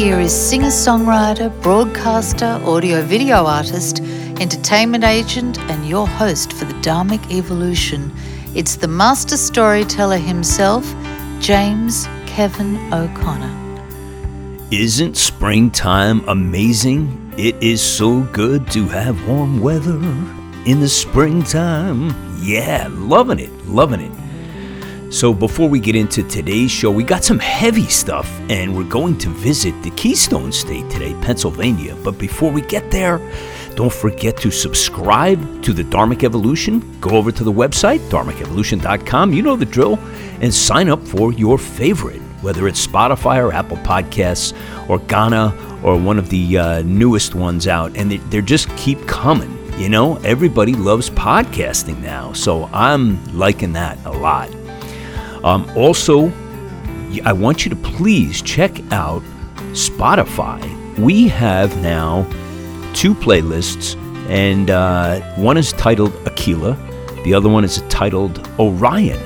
here is singer songwriter, broadcaster, audio video artist, entertainment agent, and your host for the Dharmic Evolution. It's the master storyteller himself, James Kevin O'Connor. Isn't springtime amazing? It is so good to have warm weather in the springtime. Yeah, loving it, loving it. So, before we get into today's show, we got some heavy stuff and we're going to visit the Keystone State today, Pennsylvania. But before we get there, don't forget to subscribe to the Dharmic Evolution. Go over to the website, dharmicevolution.com. You know the drill. And sign up for your favorite, whether it's Spotify or Apple Podcasts or Ghana or one of the uh, newest ones out. And they, they just keep coming. You know, everybody loves podcasting now. So I'm liking that a lot. Um, also, I want you to please check out Spotify. We have now two playlists, and uh, one is titled Aquila, the other one is titled Orion.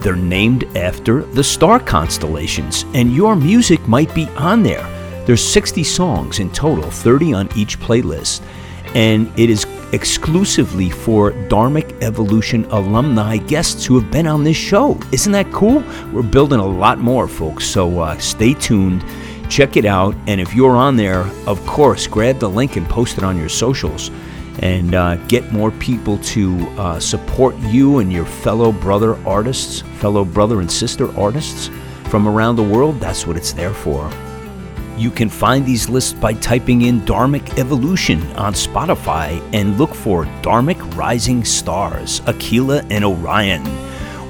They're named after the star constellations, and your music might be on there. There's 60 songs in total, 30 on each playlist, and it is exclusively for Dharmic Evolution alumni guests who have been on this show. Isn't that cool? We're building a lot more, folks, so uh, stay tuned. Check it out, and if you're on there, of course, grab the link and post it on your socials and uh, get more people to uh, support you and your fellow brother artists, fellow brother and sister artists from around the world. That's what it's there for. You can find these lists by typing in Dharmic Evolution on Spotify and look for Dharmic Rising Stars, Aquila, and Orion.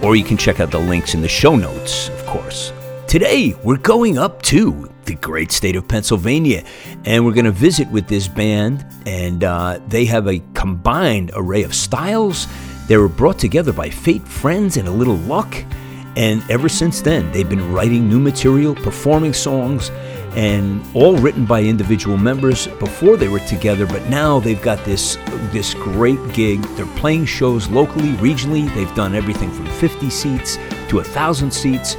Or you can check out the links in the show notes, of course. Today, we're going up to the great state of Pennsylvania, and we're going to visit with this band, and uh, they have a combined array of styles. They were brought together by fate, friends, and a little luck. And ever since then, they've been writing new material, performing songs, and all written by individual members before they were together but now they've got this this great gig. They're playing shows locally regionally. They've done everything from 50 seats to a thousand seats.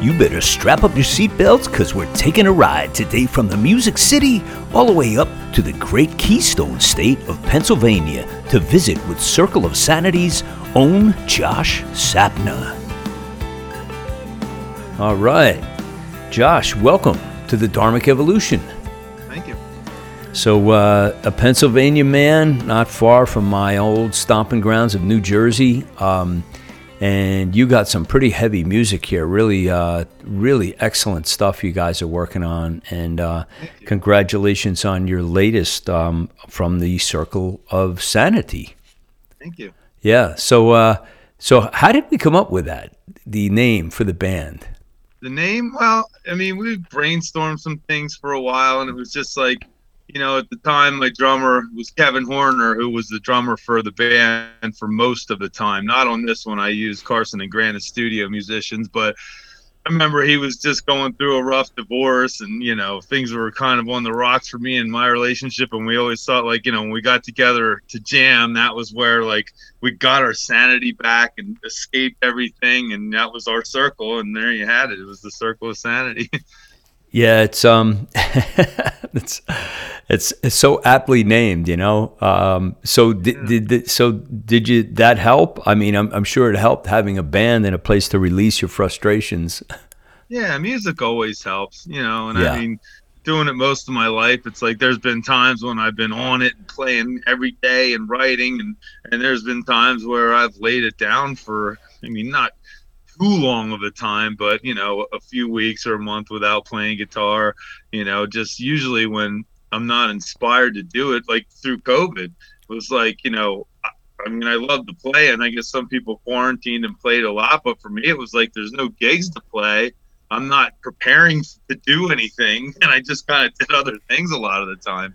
You better strap up your seatbelts because we're taking a ride today from the music city all the way up to the great keystone state of pennsylvania to visit with circle of sanity's own josh sapna. All right. Josh welcome to the Dharmic Evolution. Thank you. So, uh, a Pennsylvania man, not far from my old stomping grounds of New Jersey. Um, and you got some pretty heavy music here. Really, uh, really excellent stuff you guys are working on. And uh, congratulations on your latest um, from the Circle of Sanity. Thank you. Yeah. So, uh, so how did we come up with that? The name for the band? The name, well, I mean, we brainstormed some things for a while, and it was just like, you know, at the time, my drummer was Kevin Horner, who was the drummer for the band for most of the time. Not on this one, I used Carson and Grant as studio musicians, but I remember he was just going through a rough divorce and, you know, things were kind of on the rocks for me and my relationship. And we always thought, like, you know, when we got together to jam, that was where, like, we got our sanity back and escaped everything. And that was our circle. And there you had it. It was the circle of sanity. Yeah, it's um, it's it's it's so aptly named, you know. Um, so did, yeah. did, did so did you that help? I mean, I'm I'm sure it helped having a band and a place to release your frustrations. Yeah, music always helps, you know, and yeah. I mean, doing it most of my life, it's like there's been times when I've been on it and playing every day and writing, and and there's been times where I've laid it down for, I mean, not too long of a time, but you know, a few weeks or a month without playing guitar, you know, just usually when I'm not inspired to do it, like through COVID, was like, you know, I mean, I love to play, and I guess some people quarantined and played a lot, but for me, it was like there's no gigs to play. I'm not preparing to do anything, and I just kind of did other things a lot of the time.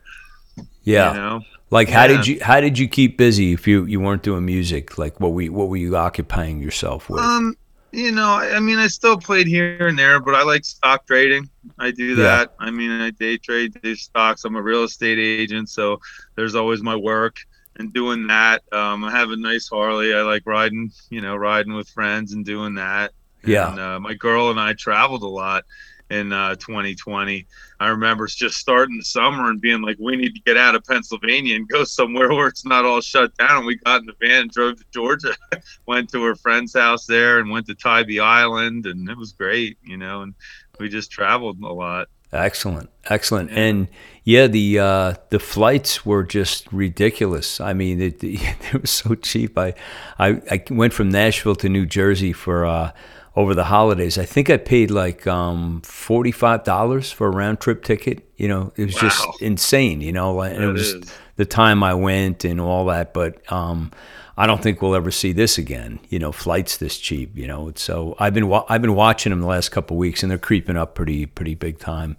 Yeah. You know? Like how yeah. did you how did you keep busy if you you weren't doing music? Like what we what were you occupying yourself with? Um, you know, I mean, I still played here and there, but I like stock trading. I do that. Yeah. I mean, I day trade these stocks. I'm a real estate agent, so there's always my work and doing that. Um, I have a nice Harley. I like riding, you know, riding with friends and doing that. Yeah. And, uh, my girl and I traveled a lot, in uh, 2020. I remember just starting the summer and being like, we need to get out of Pennsylvania and go somewhere where it's not all shut down. We got in the van and drove to Georgia, went to her friend's house there and went to Tybee Island. And it was great, you know, and we just traveled a lot. Excellent, excellent, and yeah, the uh, the flights were just ridiculous. I mean, it, it, was so cheap. I, I, I went from Nashville to New Jersey for uh, over the holidays. I think I paid like um, forty five dollars for a round trip ticket. You know, it was wow. just insane. You know, and it was is. the time I went and all that. But um, I don't think we'll ever see this again. You know, flights this cheap. You know, so I've been wa- I've been watching them the last couple of weeks, and they're creeping up pretty pretty big time.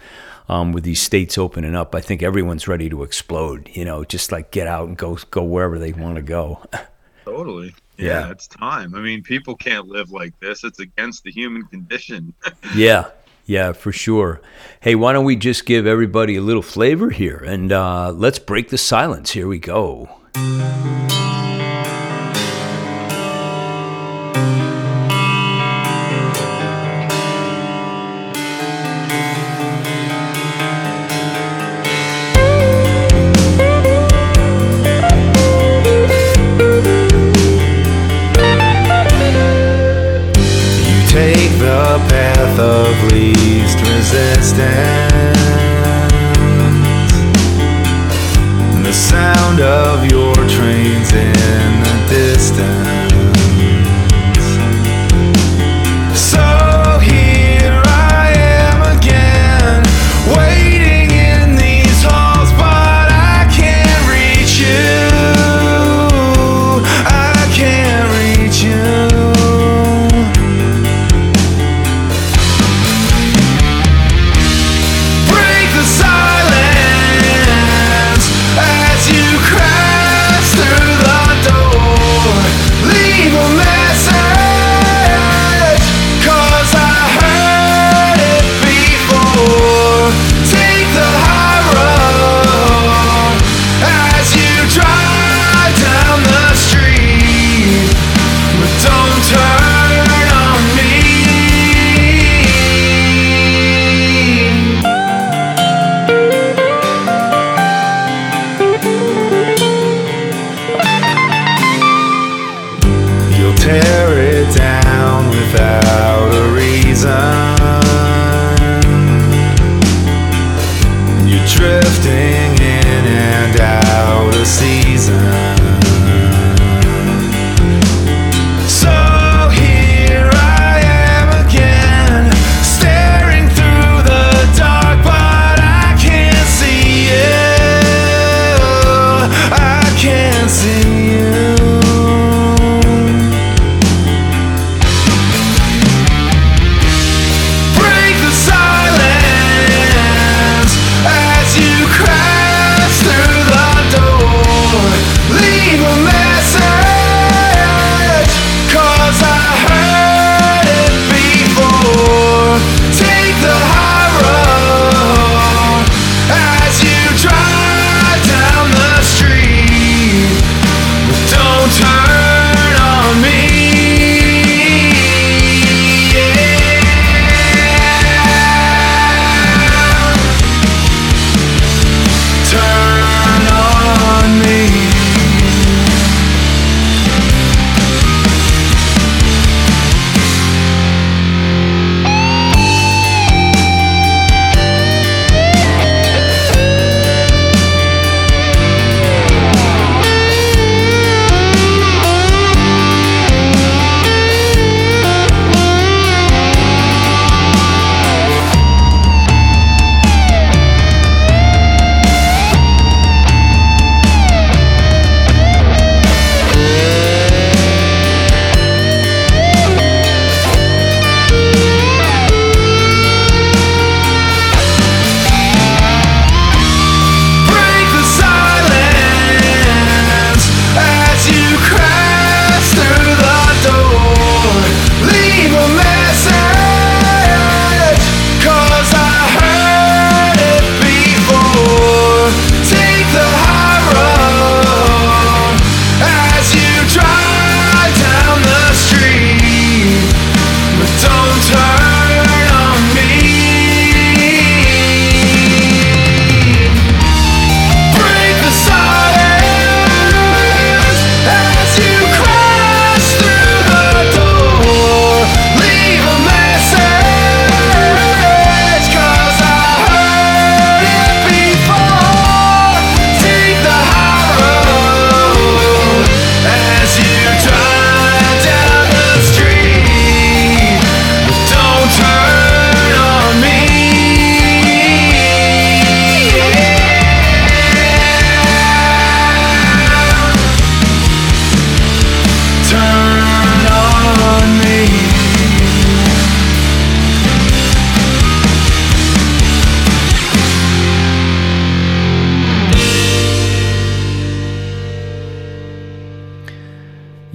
Um, with these states opening up, I think everyone's ready to explode. You know, just like get out and go go wherever they want to go. Totally. Yeah, yeah, it's time. I mean, people can't live like this. It's against the human condition. yeah, yeah, for sure. Hey, why don't we just give everybody a little flavor here and uh, let's break the silence. Here we go. Of least resistance. The sound of your trains in the distance.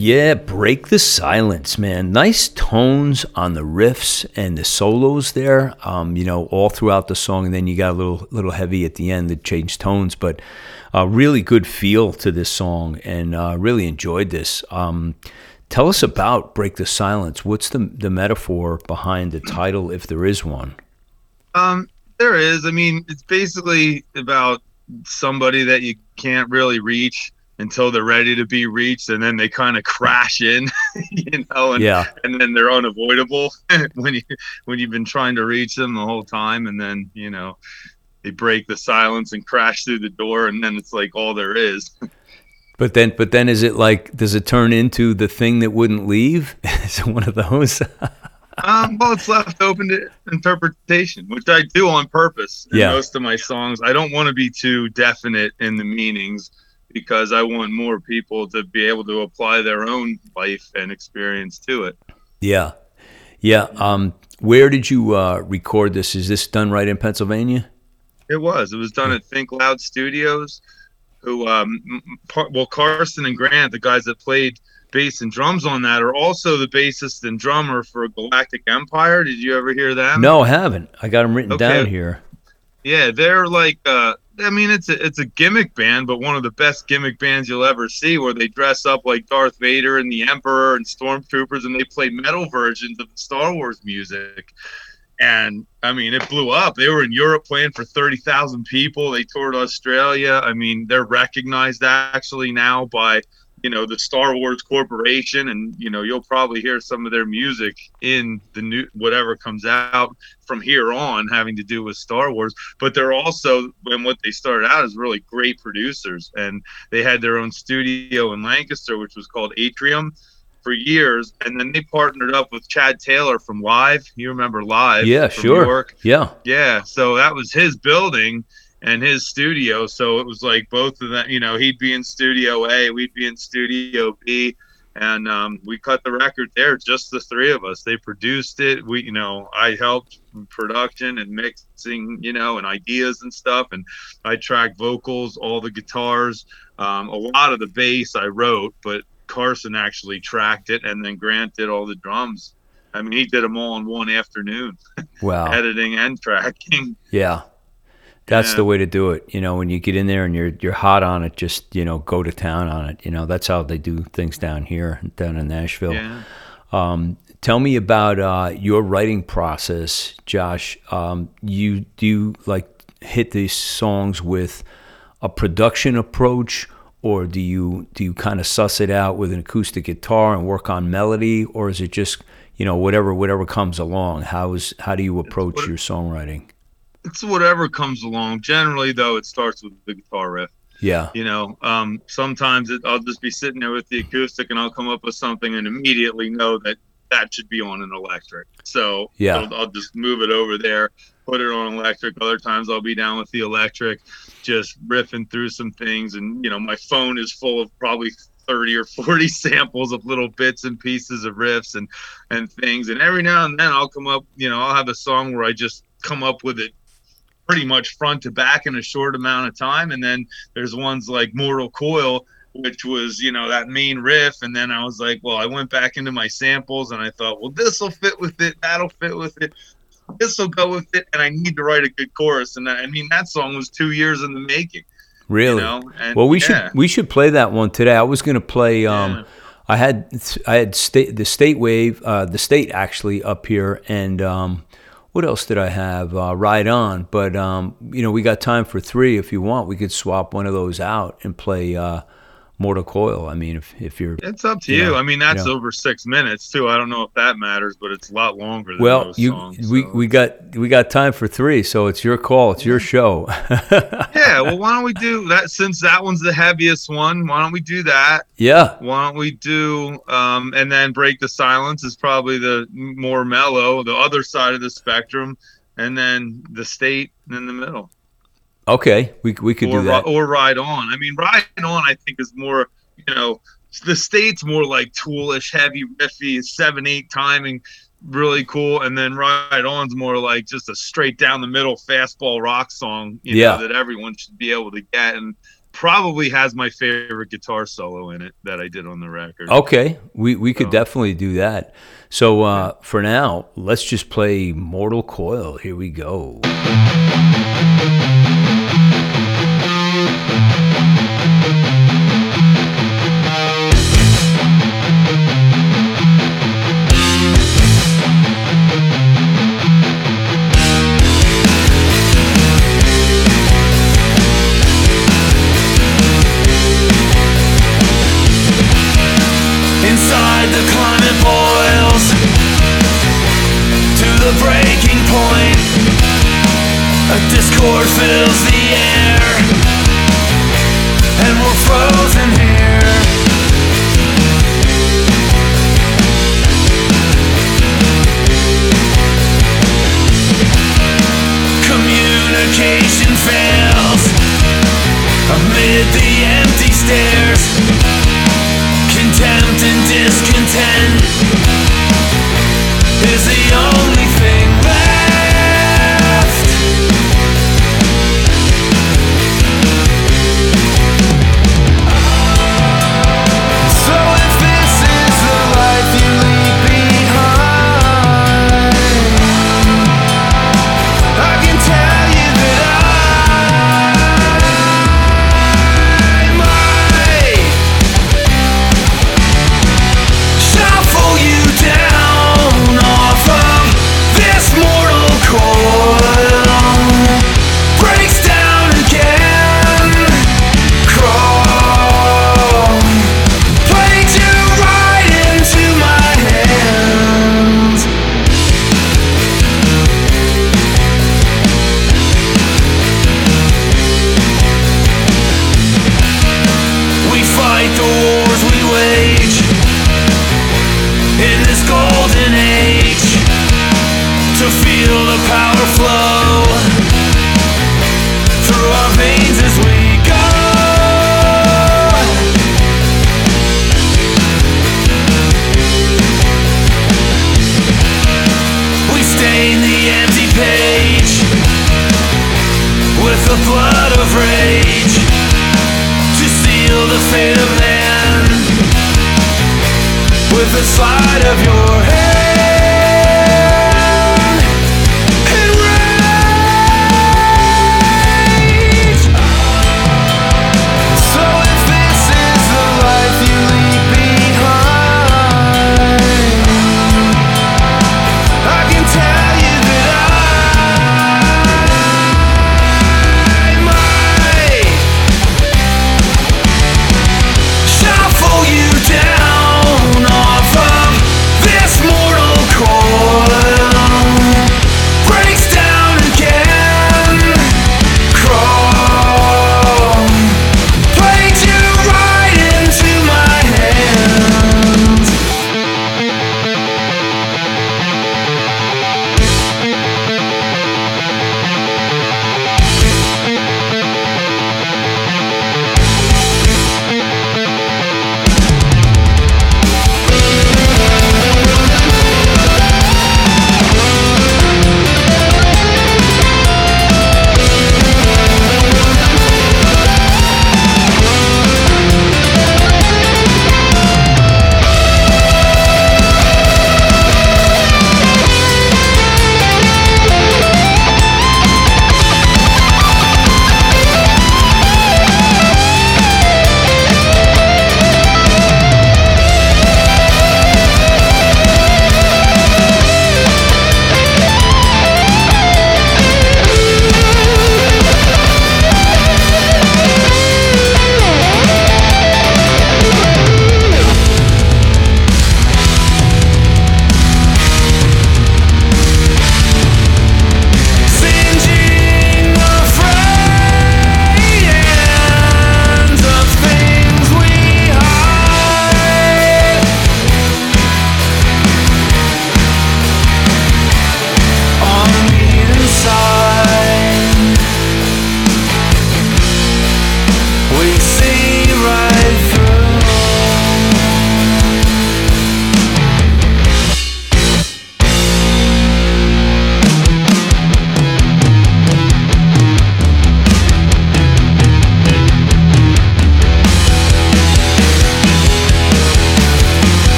Yeah, break the silence, man. Nice tones on the riffs and the solos there. Um, you know, all throughout the song, and then you got a little little heavy at the end that changed tones, but a uh, really good feel to this song, and uh, really enjoyed this. Um, tell us about "Break the Silence." What's the the metaphor behind the title, if there is one? Um, there is. I mean, it's basically about somebody that you can't really reach until they're ready to be reached and then they kind of crash in you know and, yeah. and then they're unavoidable when you when you've been trying to reach them the whole time and then you know they break the silence and crash through the door and then it's like all there is but then but then is it like does it turn into the thing that wouldn't leave is it one of those um, well, it's left open to interpretation, which I do on purpose. In yeah. most of my songs, I don't want to be too definite in the meanings because I want more people to be able to apply their own life and experience to it. Yeah. Yeah. Um, where did you uh, record this? Is this done right in Pennsylvania? It was. It was done at Think Loud Studios. Who, um, well, Carson and Grant, the guys that played bass and drums on that, are also the bassist and drummer for Galactic Empire. Did you ever hear that? No, I haven't. I got them written okay. down here. Yeah, they're like uh, I mean, it's a it's a gimmick band, but one of the best gimmick bands you'll ever see, where they dress up like Darth Vader and the Emperor and stormtroopers, and they play metal versions of the Star Wars music. And I mean, it blew up. They were in Europe playing for thirty thousand people. They toured Australia. I mean, they're recognized actually now by you know the Star Wars Corporation, and you know you'll probably hear some of their music in the new whatever comes out from here on, having to do with Star Wars. But they're also, and what they started out as really great producers, and they had their own studio in Lancaster, which was called Atrium for years, and then they partnered up with Chad Taylor from Live. You remember Live? Yeah, sure. Yeah, yeah. So that was his building and his studio. So it was like both of them, you know, he'd be in studio A, we'd be in studio B. And um, we cut the record there, just the three of us. They produced it. We, you know, I helped production and mixing, you know, and ideas and stuff. And I tracked vocals, all the guitars, um, a lot of the bass I wrote, but Carson actually tracked it, and then Grant did all the drums. I mean, he did them all in one afternoon. Wow. Editing and tracking. Yeah. That's yeah. the way to do it. You know, when you get in there and you're you're hot on it, just you know go to town on it. You know, that's how they do things down here, down in Nashville. Yeah. Um, tell me about uh, your writing process, Josh. Um, you do you like hit these songs with a production approach, or do you do you kind of suss it out with an acoustic guitar and work on melody, or is it just you know whatever whatever comes along? How is how do you approach your songwriting? It's whatever comes along. Generally, though, it starts with the guitar riff. Yeah. You know, um, sometimes it, I'll just be sitting there with the acoustic and I'll come up with something and immediately know that that should be on an electric. So yeah, I'll, I'll just move it over there, put it on electric. Other times I'll be down with the electric, just riffing through some things. And, you know, my phone is full of probably 30 or 40 samples of little bits and pieces of riffs and, and things. And every now and then I'll come up, you know, I'll have a song where I just come up with it pretty much front to back in a short amount of time. And then there's ones like Mortal Coil, which was, you know, that main riff. And then I was like, well, I went back into my samples and I thought, well, this will fit with it. That'll fit with it. This will go with it. And I need to write a good chorus. And I mean, that song was two years in the making. Really? You know? and, well, we yeah. should we should play that one today. I was going to play. Um, yeah. I had I had state the state wave, uh, the state actually up here, and um, what else did I have? Uh, Ride On, but um, you know we got time for three. If you want, we could swap one of those out and play uh, Mortal Coil. I mean, if if you're, it's up to you. you. Know, I mean, that's you know. over six minutes too. I don't know if that matters, but it's a lot longer. well, you songs, we so. we got we got time for three, so it's your call. It's your show. yeah. Well, why don't we do that? Since that one's the heaviest one, why don't we do that? Yeah. Why don't we do um, and then break the silence is probably the more mellow, the other side of the spectrum, and then the state in the middle. Okay, we we could or, do that. Or ride on. I mean, ride on. I think is more. You know, the state's more like toolish, heavy, riffy, seven eight timing, really cool. And then ride on's more like just a straight down the middle fastball rock song. You yeah. Know, that everyone should be able to get. And probably has my favorite guitar solo in it that I did on the record. Okay, we we could so. definitely do that. So uh, for now, let's just play Mortal Coil. Here we go.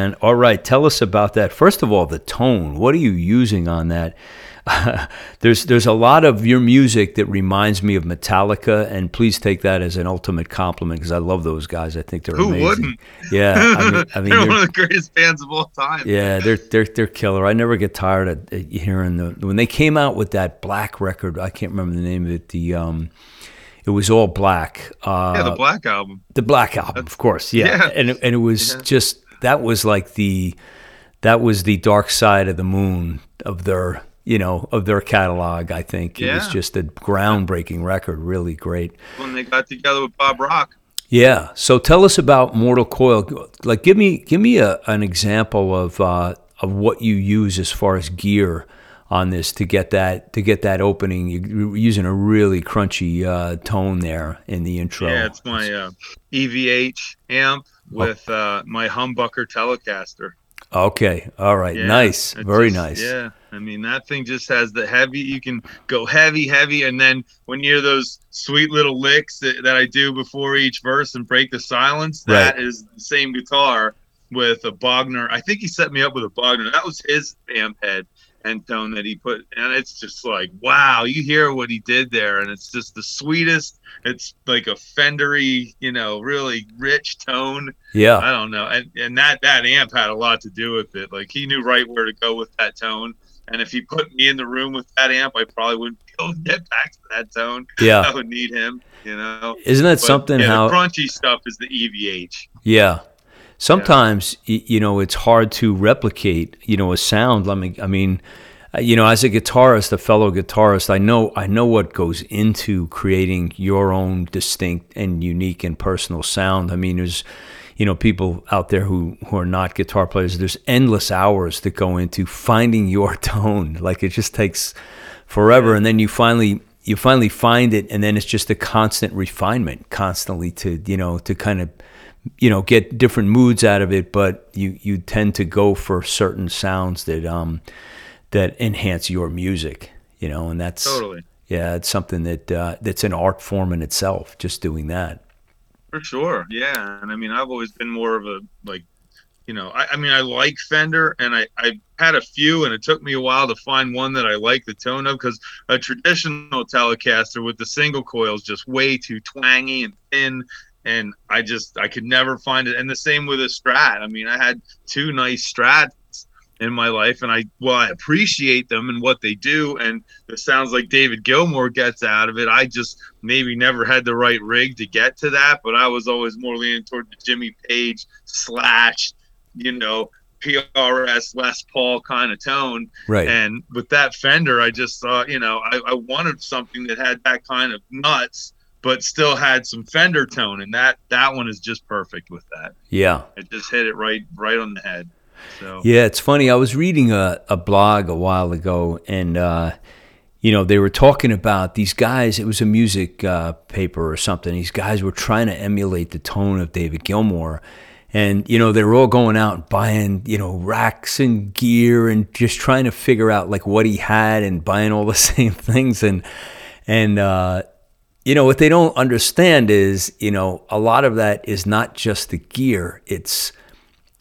Man. All right, tell us about that. First of all, the tone. What are you using on that? there's there's a lot of your music that reminds me of Metallica, and please take that as an ultimate compliment because I love those guys. I think they're Who amazing. wouldn't? Yeah, I mean, I mean they're, they're, one of the greatest bands of all time. Yeah, they're they're they're killer. I never get tired of hearing the when they came out with that black record. I can't remember the name of it. The um, it was all black. Uh, yeah, the Black album. The Black album, of course. Yeah, yeah. and and it was yeah. just that was like the that was the dark side of the moon of their you know, of their catalog. I think yeah. it was just a groundbreaking record, really great. When they got together with Bob Rock. Yeah. So tell us about Mortal Coil. Like, give me give me a, an example of uh, of what you use as far as gear on this to get that to get that opening. You're using a really crunchy uh, tone there in the intro. Yeah, it's my uh, EVH amp with oh. uh, my humbucker Telecaster. Okay. All right. Yeah, nice. Very just, nice. Yeah. I mean, that thing just has the heavy. You can go heavy, heavy, and then when you hear those sweet little licks that, that I do before each verse and break the silence, that right. is the same guitar with a Bogner. I think he set me up with a Bogner. That was his amp head and tone that he put and it's just like wow you hear what he did there and it's just the sweetest it's like a fendery you know really rich tone. Yeah. I don't know and and that that amp had a lot to do with it like he knew right where to go with that tone and if he put me in the room with that amp i probably wouldn't be able to get back to that tone. Yeah. I would need him you know. Isn't that but, something yeah, how the crunchy stuff is the evh yeah sometimes yeah. you know it's hard to replicate you know a sound. Let me i mean uh, you know as a guitarist a fellow guitarist i know i know what goes into creating your own distinct and unique and personal sound. I mean there's you know people out there who who are not guitar players. There's endless hours that go into finding your tone. Like it just takes forever. And then you finally you finally find it and then it's just a constant refinement constantly to you know to kind of you know get different moods out of it but you you tend to go for certain sounds that um that enhance your music you know and that's totally. Yeah it's something that uh, that's an art form in itself just doing that. For sure yeah and i mean i've always been more of a like you know i, I mean i like fender and i i had a few and it took me a while to find one that i like the tone of because a traditional telecaster with the single coil is just way too twangy and thin and I just I could never find it. And the same with a Strat. I mean, I had two nice Strats in my life, and I well, I appreciate them and what they do, and the sounds like David Gilmour gets out of it. I just maybe never had the right rig to get to that, but I was always more leaning toward the Jimmy Page slash, you know. PRS Les Paul kind of tone, right? And with that Fender, I just thought, you know, I, I wanted something that had that kind of nuts, but still had some Fender tone, and that that one is just perfect with that. Yeah, it just hit it right right on the head. So yeah, it's funny. I was reading a, a blog a while ago, and uh, you know they were talking about these guys. It was a music uh, paper or something. These guys were trying to emulate the tone of David Gilmour. And you know they were all going out and buying you know racks and gear and just trying to figure out like what he had and buying all the same things and and uh, you know what they don't understand is you know a lot of that is not just the gear. It's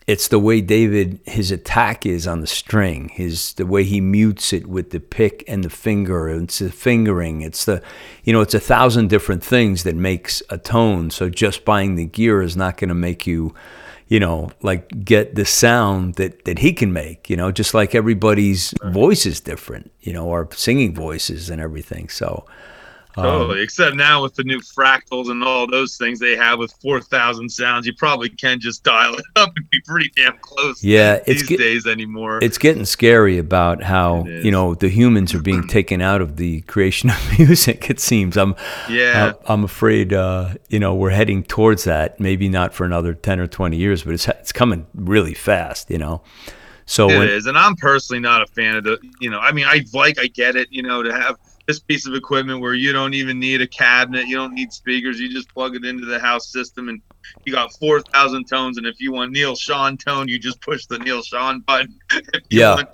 it's the way David his attack is on the string his the way he mutes it with the pick and the finger it's the fingering. It's the you know it's a thousand different things that makes a tone. So just buying the gear is not going to make you you know like get the sound that that he can make you know just like everybody's voice is different you know our singing voices and everything. So Totally. Um, Except now with the new fractals and all those things they have with 4,000 sounds, you probably can just dial it up and be pretty damn close. Yeah, these get, days anymore. It's getting scary about how you know the humans are being taken out of the creation of music. It seems. I'm yeah. Uh, I'm afraid uh, you know we're heading towards that. Maybe not for another 10 or 20 years, but it's it's coming really fast. You know. So it when, is, and I'm personally not a fan of the. You know, I mean, I like, I get it. You know, to have this piece of equipment where you don't even need a cabinet, you don't need speakers, you just plug it into the house system and you got 4,000 tones. And if you want Neal Schon tone, you just push the Neal Schon button. yeah. Want,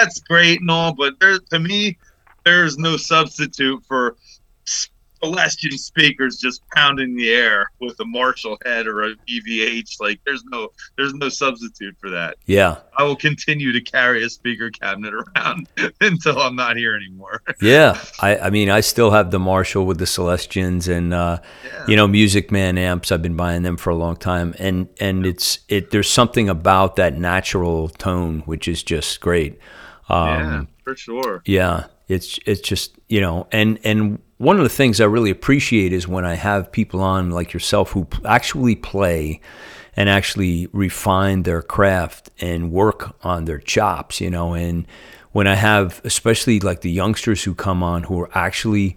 that's great and all, but there, to me, there's no substitute for Celestion speakers just pounding the air with a Marshall head or a EVH. Like there's no there's no substitute for that. Yeah. I will continue to carry a speaker cabinet around until I'm not here anymore. yeah. I, I mean I still have the Marshall with the Celestions and uh, yeah. you know Music Man amps. I've been buying them for a long time. And and it's it there's something about that natural tone which is just great. Um, yeah, for sure. Yeah. It's it's just you know, and and one of the things I really appreciate is when I have people on like yourself who actually play and actually refine their craft and work on their chops, you know, and when I have especially like the youngsters who come on who are actually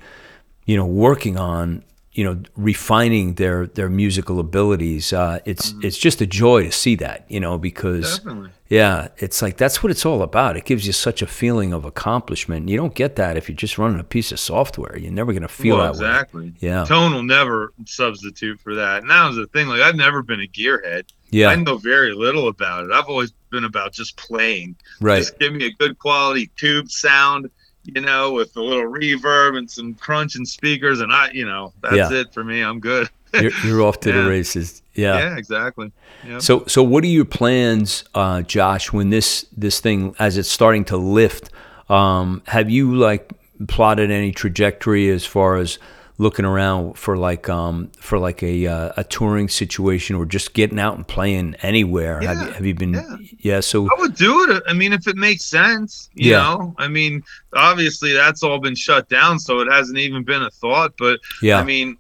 you know working on you know refining their their musical abilities uh, it's mm-hmm. it's just a joy to see that you know because Definitely. yeah it's like that's what it's all about. It gives you such a feeling of accomplishment. You don't get that if you're just running a piece of software. You're never going to feel well, that exactly. Way. yeah. Tone will never substitute for that. And that was the thing like i've never been a gearhead. Yeah. I know very little about it. I've always been about just playing. Right. Just give me a good quality tube sound you know, with a little reverb and some crunch and speakers, and I, you know, that's yeah. it for me. I'm good. you're, you're, off to yeah. the races. Yeah. Yeah, exactly. Yep. So, so what are your plans, uh, Josh, when this this thing as it's starting to lift? Um, have you like plotted any trajectory as far as looking around for like um for like a uh, a touring situation or just getting out and playing anywhere yeah, have you have you been yeah. yeah. so I would do it I mean if it makes sense you yeah. know I mean obviously that's all been shut down so it hasn't even been a thought but yeah I mean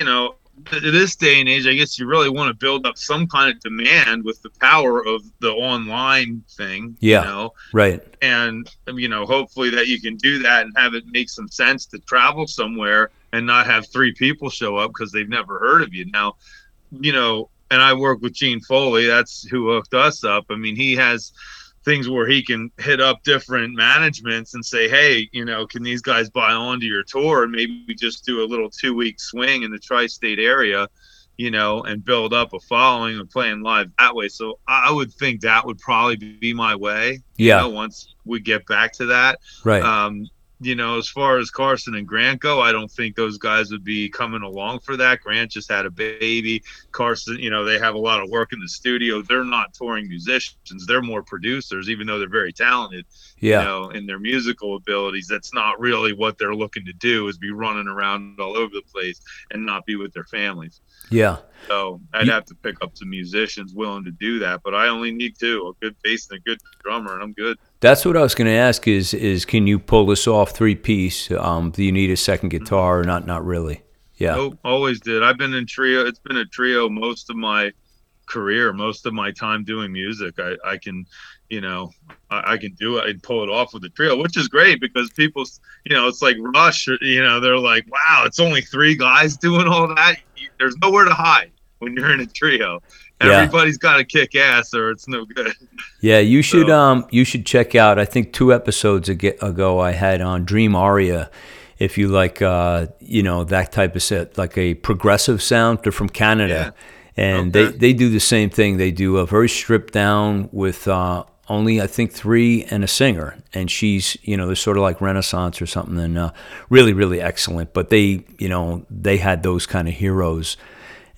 you know this day and age, I guess you really want to build up some kind of demand with the power of the online thing. Yeah. You know? Right. And, you know, hopefully that you can do that and have it make some sense to travel somewhere and not have three people show up because they've never heard of you. Now, you know, and I work with Gene Foley. That's who hooked us up. I mean, he has things where he can hit up different managements and say, hey, you know, can these guys buy onto your tour and maybe we just do a little two week swing in the tri state area, you know, and build up a following and playing live that way. So I would think that would probably be my way. Yeah. You know, once we get back to that. Right. Um, you know, as far as Carson and Grant go, I don't think those guys would be coming along for that. Grant just had a baby. Carson, you know, they have a lot of work in the studio. They're not touring musicians. They're more producers, even though they're very talented. Yeah. You know, in their musical abilities. That's not really what they're looking to do is be running around all over the place and not be with their families. Yeah. So I'd have to pick up some musicians willing to do that, but I only need two, a good bass and a good drummer, and I'm good. That's what I was going to ask. Is is can you pull this off three piece? Um, do you need a second guitar or not? Not really. Yeah. Nope, always did. I've been in trio. It's been a trio most of my career, most of my time doing music. I, I can, you know, I, I can do it and pull it off with a trio, which is great because people, you know, it's like Rush. You know, they're like, wow, it's only three guys doing all that. There's nowhere to hide when you're in a trio. Everybody's got to kick ass, or it's no good. Yeah, you should so. um you should check out. I think two episodes ago I had on Dream Aria. If you like, uh, you know that type of set, like a progressive sound. They're from Canada, yeah. and okay. they they do the same thing. They do a very stripped down with uh, only I think three and a singer, and she's you know they're sort of like Renaissance or something, and uh, really really excellent. But they you know they had those kind of heroes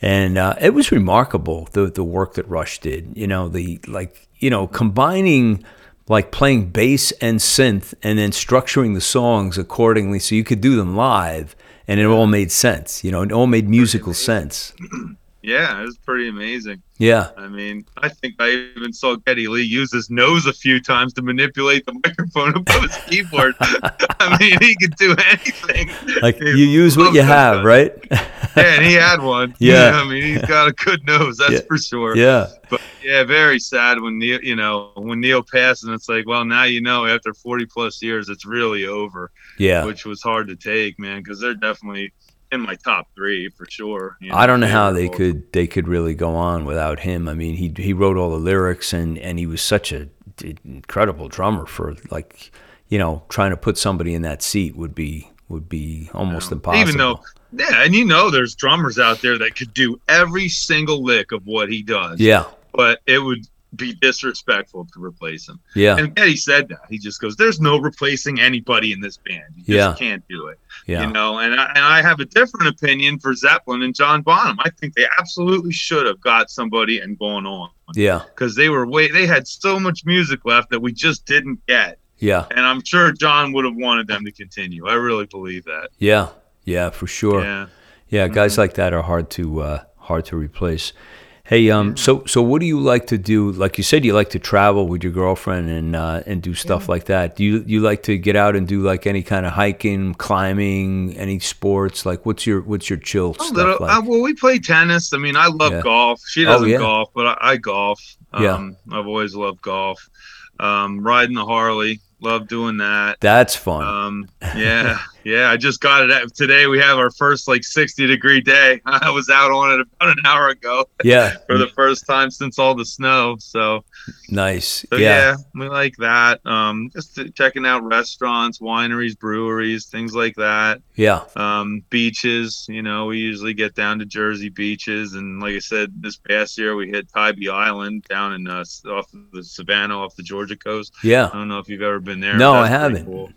and uh, it was remarkable the the work that Rush did. You know, the like you know combining like playing bass and synth and then structuring the songs accordingly so you could do them live and it all made sense. You know, it all made musical sense. Yeah, it was pretty amazing. Yeah. I mean, I think I even saw Geddy Lee use his nose a few times to manipulate the microphone above his keyboard. I mean, he could do anything. Like he you use what you have, right? yeah, and he had one. Yeah. I mean, he's got a good nose, that's yeah. for sure. Yeah. But yeah, very sad when Neil, you know, when Neil passed, and it's like, well, now you know, after 40 plus years, it's really over. Yeah. Which was hard to take, man, because they're definitely in my top three for sure. You know, I don't know how they could they could really go on without him. I mean, he he wrote all the lyrics and and he was such a incredible drummer for like you know trying to put somebody in that seat would be would be almost yeah. impossible. Even though yeah, and you know there's drummers out there that could do every single lick of what he does. Yeah. But it would be disrespectful to replace him. Yeah. And Geddy said that. He just goes, "There's no replacing anybody in this band. You just Yeah. can't do it." Yeah. You know, and I, and I have a different opinion for Zeppelin and John Bonham. I think they absolutely should have got somebody and gone on Yeah. because they were way they had so much music left that we just didn't get. Yeah. And I'm sure John would have wanted them to continue. I really believe that. Yeah. Yeah. For sure. Yeah. Yeah, guys like that are hard to uh, hard to replace. Hey, um, so so what do you like to do? Like you said, you like to travel with your girlfriend and uh, and do stuff like that. Do you you like to get out and do like any kind of hiking, climbing, any sports? Like what's your what's your chill A stuff little, like? uh, well, we play tennis. I mean, I love Yeah. golf. She Oh, doesn't yeah. golf, but I, I golf. Yeah. Um, I've always loved golf. Um, riding the Harley, love doing that. That's fun. Um, yeah, yeah. I just got it out today. We have our first like 60 degree day. I was out on it about an hour ago yeah, for the first time since all the snow. So, nice. so yeah. yeah. we like that. Um, just checking out restaurants, wineries, breweries, things like that. yeah, Um, beaches, you know, we usually get down to Jersey beaches, and like I said, this past year we hit Tybee Island down in uh, off of the Savannah, off the Georgia coast. yeah. I don't know if you've ever been there. No, I haven't. Cool.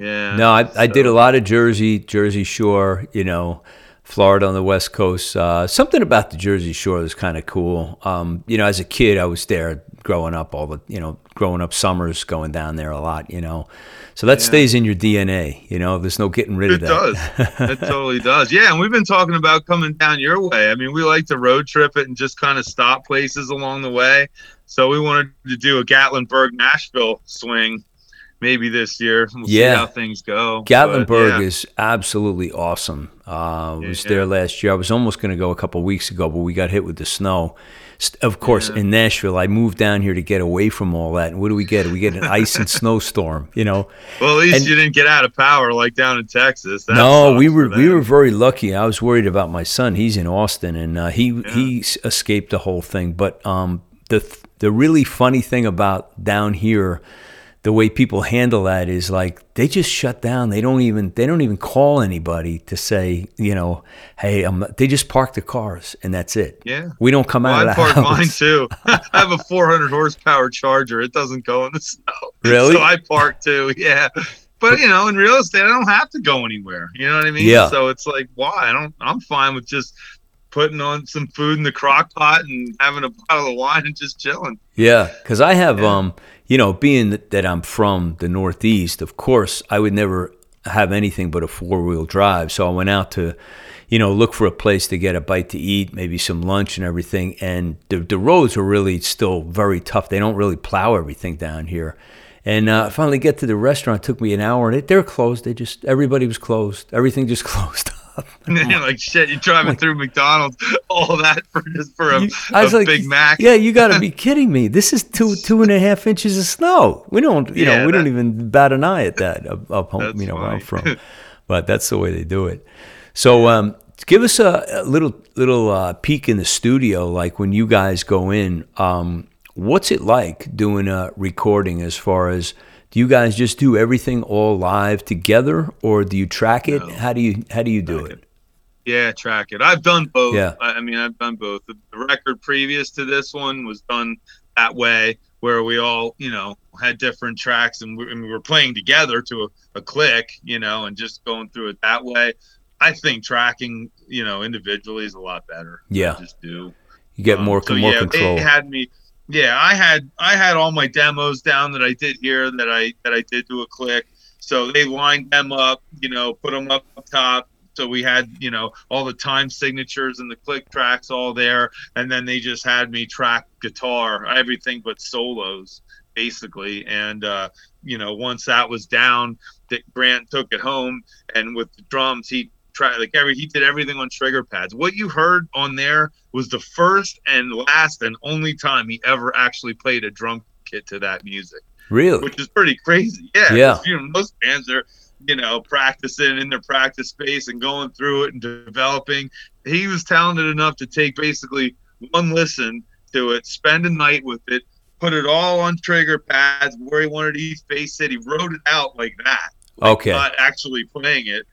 Yeah. No, I, I did a lot of Jersey, Jersey Shore, you know, Florida on the West Coast. Uh, something about the Jersey Shore was kind of cool. Um, you know, as a kid, I was there growing up all the, you know, growing up summers going down there a lot, you know. So that stays in your DNA, you know, there's no getting rid of that. It does. It totally does. Yeah, and we've been talking about coming down your way. I mean, we like to road trip it and just kind of stop places along the way. So we wanted to do a Gatlinburg Nashville swing maybe this year. We'll Yeah. see how things go. But, Gatlinburg yeah. is absolutely awesome. Uh, I was Yeah. there last year. I was almost going to go a couple weeks ago, but we got hit with the snow. Of course, Yeah. in Nashville, I moved down here to get away from all that. And what do we get? We get an ice and snowstorm. You know. Well, at least and- you didn't get out of power like down in Texas. That no, we were we were very lucky. I was worried about my son. He's in Austin, and uh, he he escaped the whole thing. But um, the the really funny thing about down here, the way people handle that is like they just shut down. They don't even they don't even call anybody to say you know, hey, I'm, they just park the cars and that's it. Yeah. we don't come Well, out I of the park house. mine too. I have a 400 horsepower Charger. It doesn't go in the snow. Really? So I park too. Yeah. But you know, in real estate, I don't have to go anywhere. You know what I mean? Yeah. So it's like, why? I don't. I'm fine with just putting on some food in the crock pot and having a bottle of wine and just chilling. Yeah, because I have, Yeah. um, you know, being that, I'm from the Northeast, of course, I would never have anything but a four wheel drive. So I went out to, you know, look for a place to get a bite to eat, maybe some lunch and everything. And the, the roads are really still very tough. They don't really plow everything down here. And uh, I finally get to the restaurant. It took me an hour, and it, they're closed. They just everybody was closed. Everything just closed up. And then you're like, shit, you're driving through McDonald's, all that for just for a, You- I was a like, Big Mac. Yeah, you got to be kidding me. This is two two and a half inches of snow. We don't, you Yeah, know, we don't even bat an eye at that up, up home, you know, where I'm from. But that's the way they do it. So, um, give us a, a little little uh, peek in the studio, like when you guys go in. Um, what's it like doing a recording? As far as do you guys just do everything all live together, or do you track it? No. How do you how do you do Track it? Yeah, track it. I've done both. Yeah. I, I mean, I've done both. The, the record previous to this one was done that way, where we all, you know, had different tracks and we, and we were playing together to a, a click, you know, and just going through it that way. I think tracking, you know, individually is a lot better. Yeah. I just do. You get Um, more so more yeah, control. They had me. Yeah, I had I had all my demos down that I did here that I that I did do a click. So they lined them up, you know, put them up top. So we had, you know, all the time signatures and the click tracks all there, and then they just had me track guitar, everything but solos, basically. And uh, you know, once that was down, that Grant took it home, and with the drums, he tried like every he did everything on trigger pads. What you heard on there was the first and last and only time he ever actually played a drum kit to that music, really? which is pretty crazy. Yeah, Yeah. You know, most bands are, you know, practicing in their practice space and going through it and developing. He was talented enough to take basically one listen to it, spend a night with it, put it all on trigger pads where he wanted each bass hit. He wrote it out like that Okay. not actually playing it.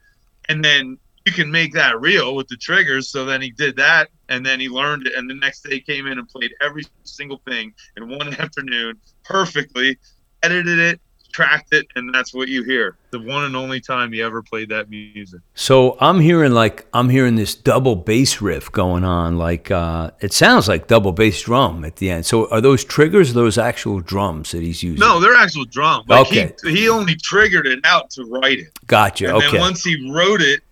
And then you can make that real with the triggers. So then he did that and then he learned it and the next day came in and played every single thing in one afternoon perfectly edited it tracked it and that's what you hear. The one and only time he ever played that music. So i'm hearing like i'm hearing this double bass riff going on like uh it sounds like double bass drum at the end. So are those triggers those actual drums that he's using? No they're actual drums. Like okay. he, he only triggered it out to write it. Gotcha and okay. then once he wrote it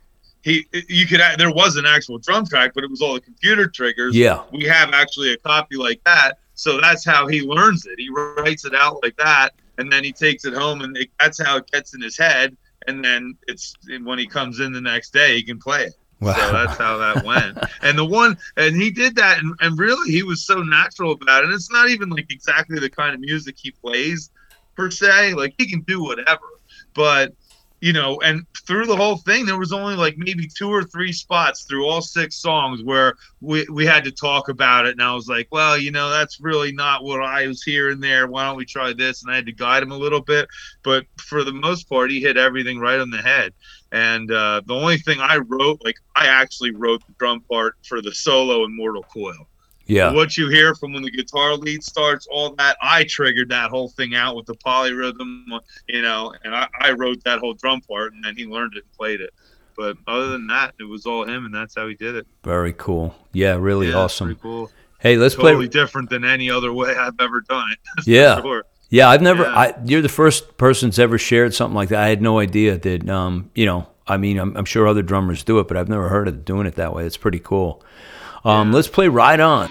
he you could there was an actual drum track, but it was all the computer triggers. Yeah, we have actually a copy like that, so that's how he learns it. He writes it out like that, and then he takes it home, and it, that's how it gets in his head. And then it's when he comes in the next day, he can play it. Wow. So that's how that went. and the one, and he did that, and, and really, he was so natural about it. And it's not even like exactly the kind of music he plays per se. Like he can do whatever, but you know, and through the whole thing, there was only like maybe two or three spots through all six songs where we, we had to talk about it. And I was like, well, you know, that's really not what I was hearing there. Why don't we try this? And I had to guide him a little bit. But for the most part, he hit everything right on the head. And uh, the only thing I wrote, like, I actually wrote the drum part for the solo in Mortal Coil. Yeah. What you hear from when the guitar lead starts, all that, I triggered that whole thing out with the polyrhythm, you know, and I, I wrote that whole drum part and then he learned it and played it. But other than that, it was all him and that's how he did it. Very cool. Yeah, really yeah, awesome. cool. Hey, let's totally play. Totally different than any other way I've ever done it. yeah. Sure. Yeah, I've never. Yeah. I, you're the first person that's ever shared something like that. I had no idea that. Um, you know, I mean, I'm, I'm sure other drummers do it, but I've never heard of doing it that way. It's pretty cool. Um. Let's play "Ride On."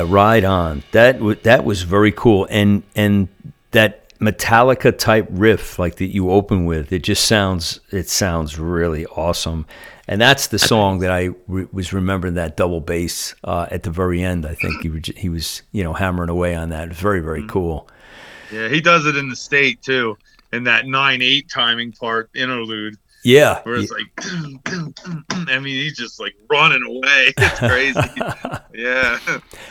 Yeah, right on. That w- that was very cool, and and that Metallica type riff like that you open with, it just sounds it sounds really awesome. And that's the song that I re- was remembering that double bass uh, at the very end. I think he, he was you know hammering away on that. Very very mm-hmm. cool. Yeah, he does it in the state too, in that nine eight timing part interlude. Yeah. Where it's yeah. like, I mean, he's just like running away. It's crazy. yeah.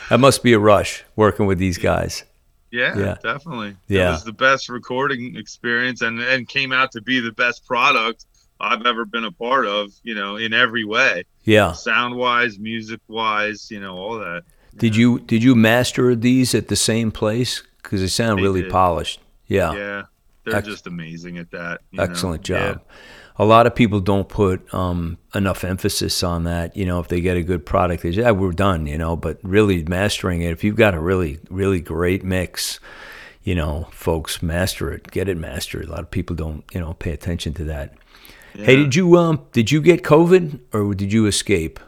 That must be a rush working with these guys. Yeah, yeah. definitely. Yeah. It was the best recording experience and, and came out to be the best product I've ever been a part of, you know, in every way. Yeah. Sound wise, music wise, you know, all that. Did you did you master these at the same place? Because they sound they really did. polished. Yeah. Yeah. They're Ex- just amazing at that. Excellent know? job. Yeah a lot of people don't put um, enough emphasis on that. You know, if they get a good product, they say, yeah, we're done, you know, but really mastering it, if you've got a really, really great mix, you know, folks master it, get it mastered. A lot of people don't, you know, pay attention to that. Yeah. Hey, did you um did you get COVID or did you escape?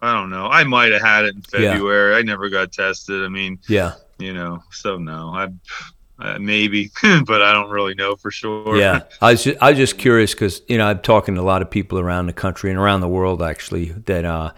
I don't know. I might have had it in February. Yeah. I never got tested. I mean, yeah, you know, so no. I uh, maybe, but I don't really know for sure. Yeah, I was just, I was just curious because you know I'm talking to a lot of people around the country and around the world actually that uh,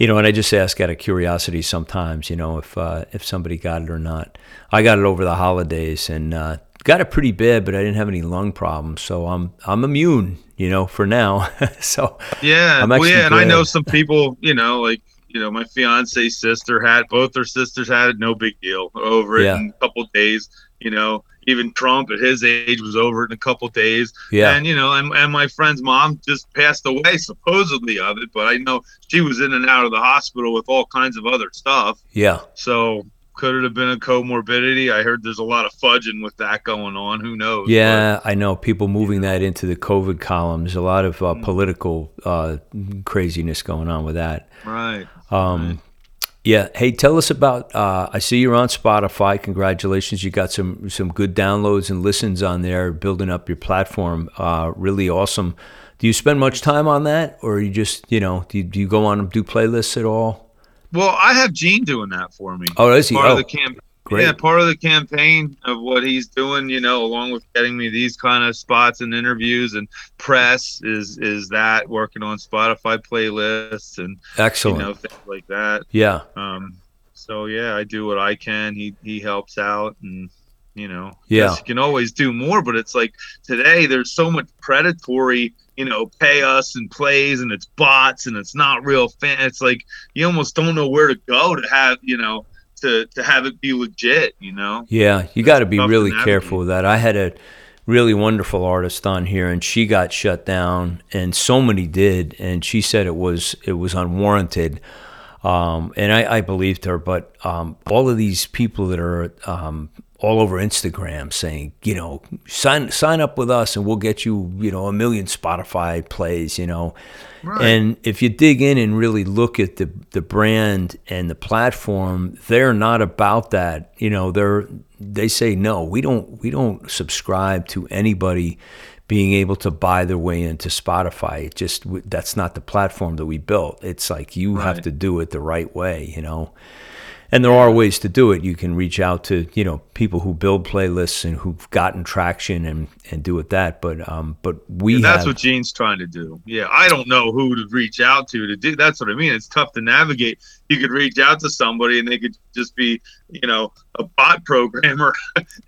you know, and I just ask out of curiosity sometimes, you know, if uh, if somebody got it or not. I got it over the holidays and uh, got it pretty bad, but I didn't have any lung problems, so I'm I'm immune, you know, for now. so yeah, well, yeah, and I know some people, you know, like you know, my fiance's sister had both her sisters had it, no big deal over it yeah. in a couple days you know, even Trump at his age was over in a couple days. Yeah. And, you know, and, and my friend's mom just passed away supposedly of it, but I know she was in and out of the hospital with all kinds of other stuff. Yeah. So could it have been a comorbidity? I heard there's a lot of fudging with that going on. Who knows? Yeah, but, I know people moving that into the COVID columns. A lot of uh, mm. political uh, craziness going on with that. Right. Um, right. Yeah. Hey, tell us about. Uh, I see you're on Spotify. Congratulations! You got some some good downloads and listens on there, building up your platform. Uh, really awesome. Do you spend much time on that, or you just you know do you, do you go on and do playlists at all? Well, I have Gene doing that for me. Oh, is he? Part oh. of the campaign. Great. Yeah, part of the campaign of what he's doing, you know, along with getting me these kind of spots and interviews and press is is that working on Spotify playlists and excellent, you know, things like that. Yeah. Um. So yeah, I do what I can. He he helps out and you know yeah you can always do more but it's like today there's so much predatory you know pay us and plays and it's bots and it's not real fan it's like you almost don't know where to go to have you know to to have it be legit, you know. Yeah, you got to be really careful with that. I had a really wonderful artist on here, and she got shut down, and so many did, and she said it was it was unwarranted. Um, and I, I, believed her, but um, all of these people that are um, all over Instagram saying, you know, sign sign up with us and we'll get you, you know, a million Spotify plays, you know. Right. And if you dig in and really look at the the brand and the platform, they're not about that. You know, they're they say no, we don't we don't subscribe to anybody being able to buy their way into Spotify. It just that's not the platform that we built. It's like you right. have to do it the right way, you know and there are ways to do it. You can reach out to you know people who build playlists and who've gotten traction and, and do it that. But um, but we yeah, that's have, what Gene's trying to do. Yeah, I don't know who to reach out to to do. That's what I mean. It's tough to navigate. You could reach out to somebody and they could just be you know a bot programmer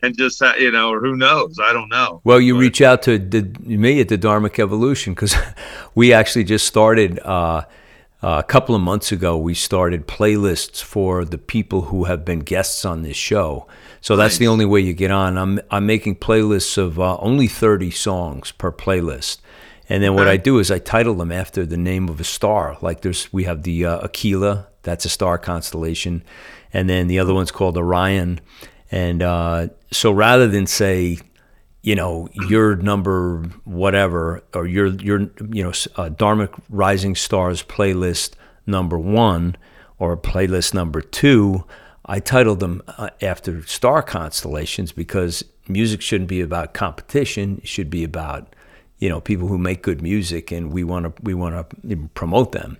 and just you know or who knows. I don't know. Well, you but, reach out to the, me at the Dharmic Evolution because we actually just started. Uh, uh, a couple of months ago, we started playlists for the people who have been guests on this show. So that's nice. the only way you get on. I'm I'm making playlists of uh, only 30 songs per playlist, and then what I do is I title them after the name of a star. Like there's we have the uh, Aquila, that's a star constellation, and then the other one's called Orion. And uh, so rather than say you know your number whatever or your your you know uh, Dharmic Rising Stars playlist number one or playlist number two. I titled them uh, after star constellations because music shouldn't be about competition. It should be about you know people who make good music and we want to we want to promote them.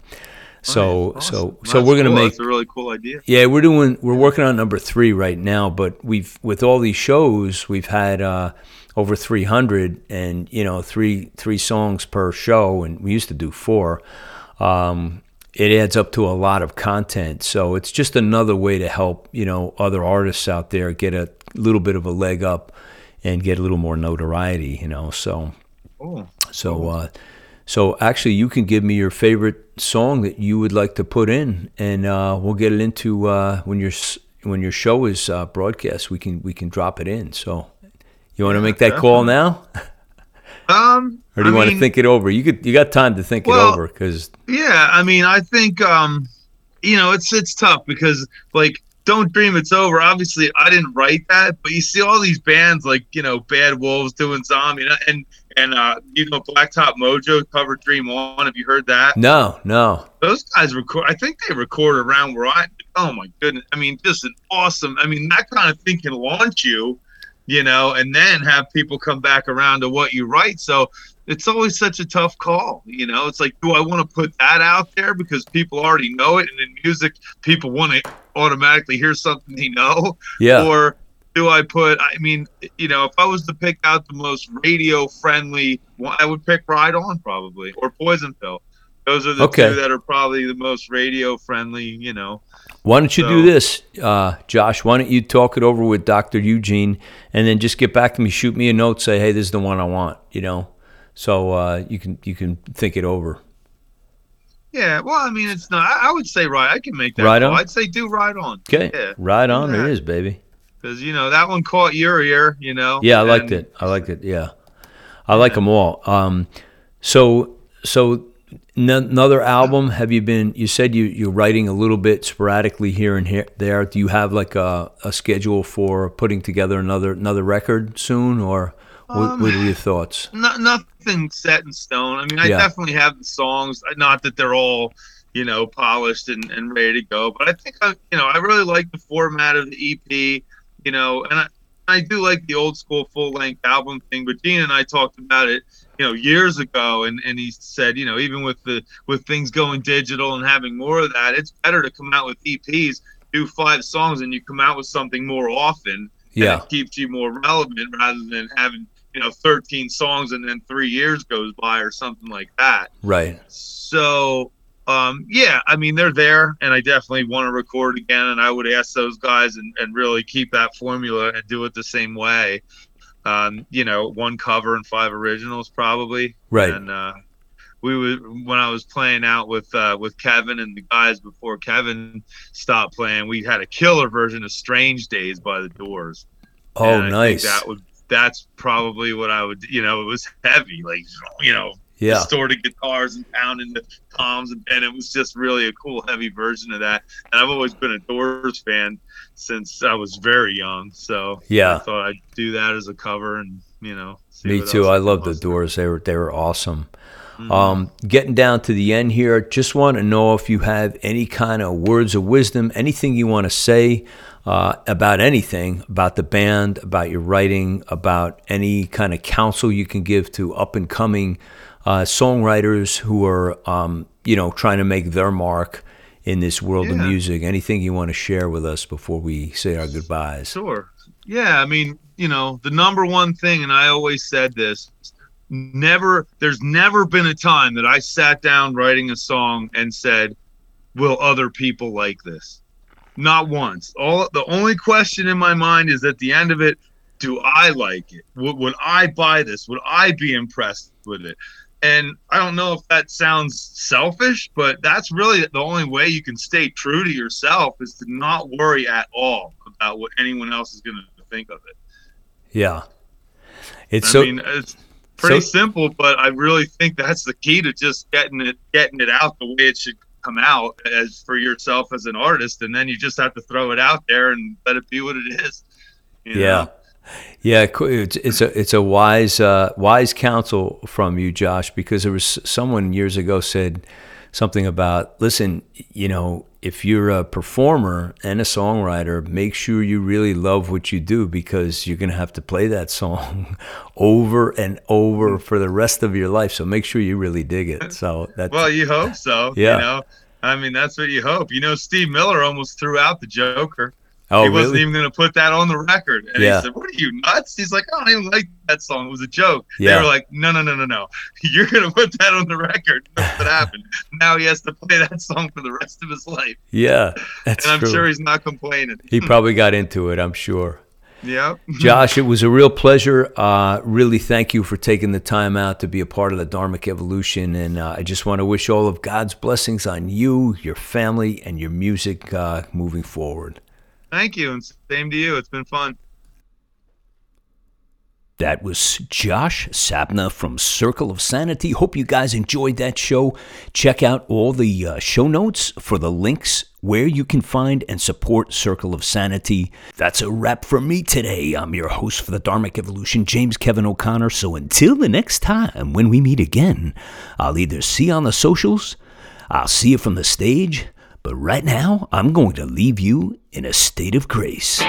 So nice. awesome. so so we're gonna cool. make That's a really cool idea. Yeah, we're doing we're working on number three right now, but we've with all these shows we've had uh, over 300 and you know three three songs per show, and we used to do four. Um, it adds up to a lot of content, so it's just another way to help you know other artists out there get a little bit of a leg up and get a little more notoriety. You know, so oh, so. Uh, so actually, you can give me your favorite song that you would like to put in, and uh, we'll get it into uh, when your when your show is uh, broadcast. We can we can drop it in. So, you want to make that call now? Um, or do you I want mean, to think it over? You could you got time to think well, it over because yeah, I mean, I think um, you know, it's it's tough because like don't dream it's over. Obviously, I didn't write that, but you see all these bands like you know Bad Wolves doing Zombie, and and uh, you know Blacktop Mojo covered Dream On. Have you heard that? No, no. Those guys record. I think they record around where I. Oh my goodness! I mean, just an awesome. I mean, that kind of thing can launch you, you know, and then have people come back around to what you write. So it's always such a tough call. You know, it's like, do I want to put that out there because people already know it, and in music, people want to automatically hear something they know, yeah, or do I put? I mean, you know, if I was to pick out the most radio friendly, I would pick Ride On probably or Poison Pill. Those are the okay. two that are probably the most radio friendly. You know. Why don't you so, do this, uh, Josh? Why don't you talk it over with Doctor Eugene, and then just get back to me, shoot me a note, say, "Hey, this is the one I want." You know, so uh, you can you can think it over. Yeah, well, I mean, it's not. I, would say right. I can make that. Right on. I'd say do Ride On. Okay. Yeah. Right on. Yeah. It is, baby because you know that one caught your ear. You know. Yeah, I liked it. I liked it. Yeah, I like yeah. them all. Um, so so another album. Have you been? You said you you're writing a little bit sporadically here and here there. Do you have like a, a schedule for putting together another another record soon, or what, um, what are your thoughts? Not, nothing set in stone. I mean, I yeah. definitely have the songs. Not that they're all you know polished and, and ready to go, but I think I you know I really like the format of the EP you know, and I, I do like the old school full length album thing, but Gene and I talked about it, you know, years ago, and and he said, you know, even with the with things going digital and having more of that, it's better to come out with EPs, do five songs, and you come out with something more often. Yeah, it keeps you more relevant rather than having you know 13 songs and then three years goes by or something like that. Right. So um, yeah, I mean they're there, and I definitely want to record again. And I would ask those guys and, and really keep that formula and do it the same way. Um, you know, one cover and five originals probably. Right. And uh, we would when I was playing out with uh, with Kevin and the guys before Kevin stopped playing, we had a killer version of "Strange Days" by the Doors. Oh, nice. that would that's probably what I would. You know, it was heavy, like you know, yeah. distorted guitars and pounding the toms, and, and, it was just really a cool, heavy version of that. And I've always been a Doors fan since I was very young, so yeah, I thought I'd do that as a cover, and you know, me too. I love the Doors; they were they were awesome. Mm-hmm. Um, getting down to the end here, just want to know if you have any kind of words of wisdom, anything you want to say uh, about anything, about the band, about your writing, about any kind of counsel you can give to up and coming uh, songwriters who are, um, you know, trying to make their mark in this world yeah. of music. Anything you want to share with us before we say our goodbyes? Sure. Yeah, I mean, you know, the number one thing, and I always said this never, there's never been a time that I sat down writing a song and said, will other people like this? Not once. All the only question in my mind is at the end of it, do I like it? Would, would I buy this? Would I be impressed with it? And I don't know if that sounds selfish, but that's really the only way you can stay true to yourself is to not worry at all about what anyone else is going to think of it. Yeah. It's I so mean, it's pretty so, simple, but I really think that's the key to just getting it getting it out the way it should come out as for yourself as an artist and then you just have to throw it out there and let it be what it is. yeah. Know? Yeah, it's, it's a it's a wise uh, wise counsel from you, Josh, because there was someone years ago said something about listen, you know, if you're a performer and a songwriter, make sure you really love what you do because you're going to have to play that song over and over for the rest of your life. So make sure you really dig it. So that's well, you hope so. Yeah. You know? I mean, that's what you hope. You know, Steve Miller almost threw out the Joker. Oh, he really? wasn't even going to put that on the record. And Yeah. he said, What are you, nuts? He's like, I don't even like that song. It was a joke. Yeah. They were like, No, no, no, no, no. You're going to put that on the record. That's what happened. Now he has to play that song for the rest of his life. Yeah, that's And I'm true. sure he's not complaining. he probably got into it. I'm sure. Yeah. Josh, it was a real pleasure. Uh, really, thank you for taking the time out to be a part of the Dharmic Evolution. And uh, I just want to wish all of God's blessings on you, your family, and your music uh, moving forward. Thank you. And same to you. It's been fun. That was Josh Sapna from Circle of Sanity. Hope you guys enjoyed that show. Check out all the uh, show notes for the links where you can find and support Circle of Sanity. That's a wrap for me today. I'm your host for the Dharmic Evolution, James Kevin O'Connor. So until the next time when we meet again, I'll either see you on the socials, I'll see you from the stage, but right now I'm going to leave you in a state of grace.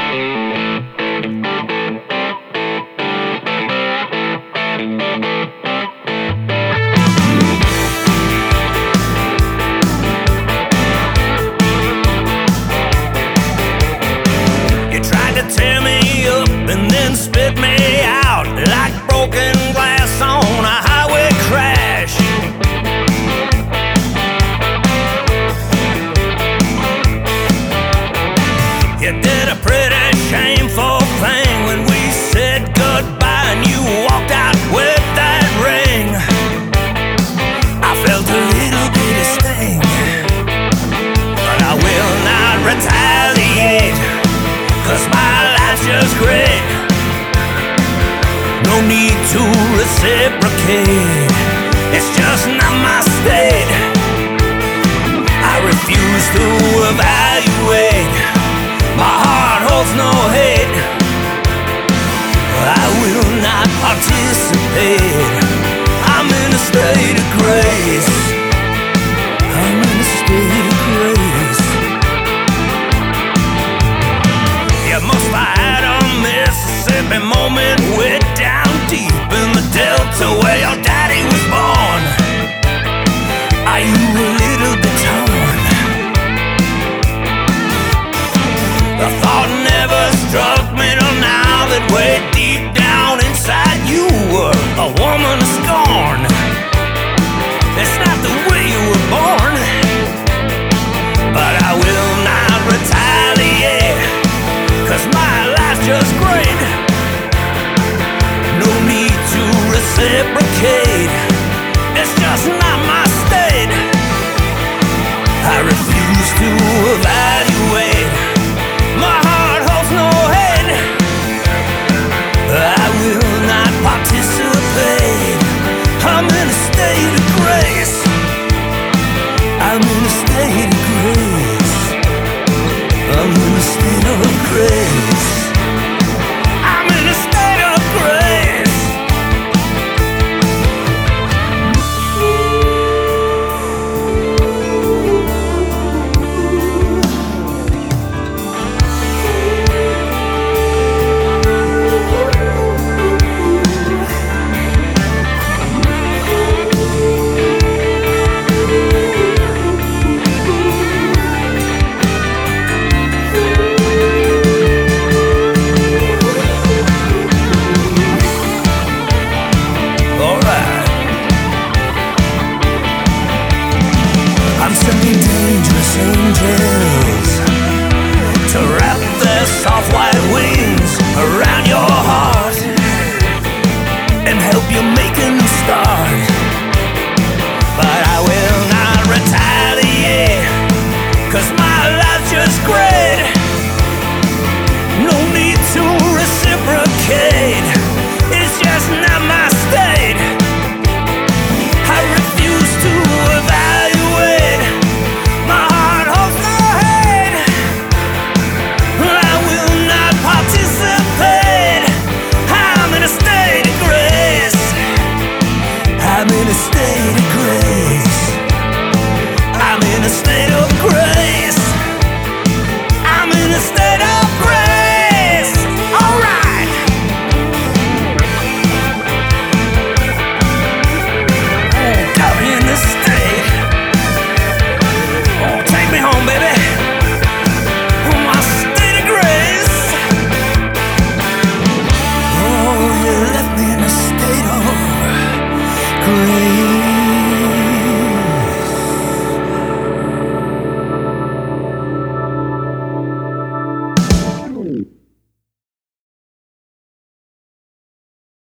Reciprocate. It's just not my state. I refuse to evaluate. My heart holds no hate. I will not participate. I'm in a state of grace. I'm in a state of grace. You must Mississippi moment Delta where your reciprocate. It's just not my state. I refuse to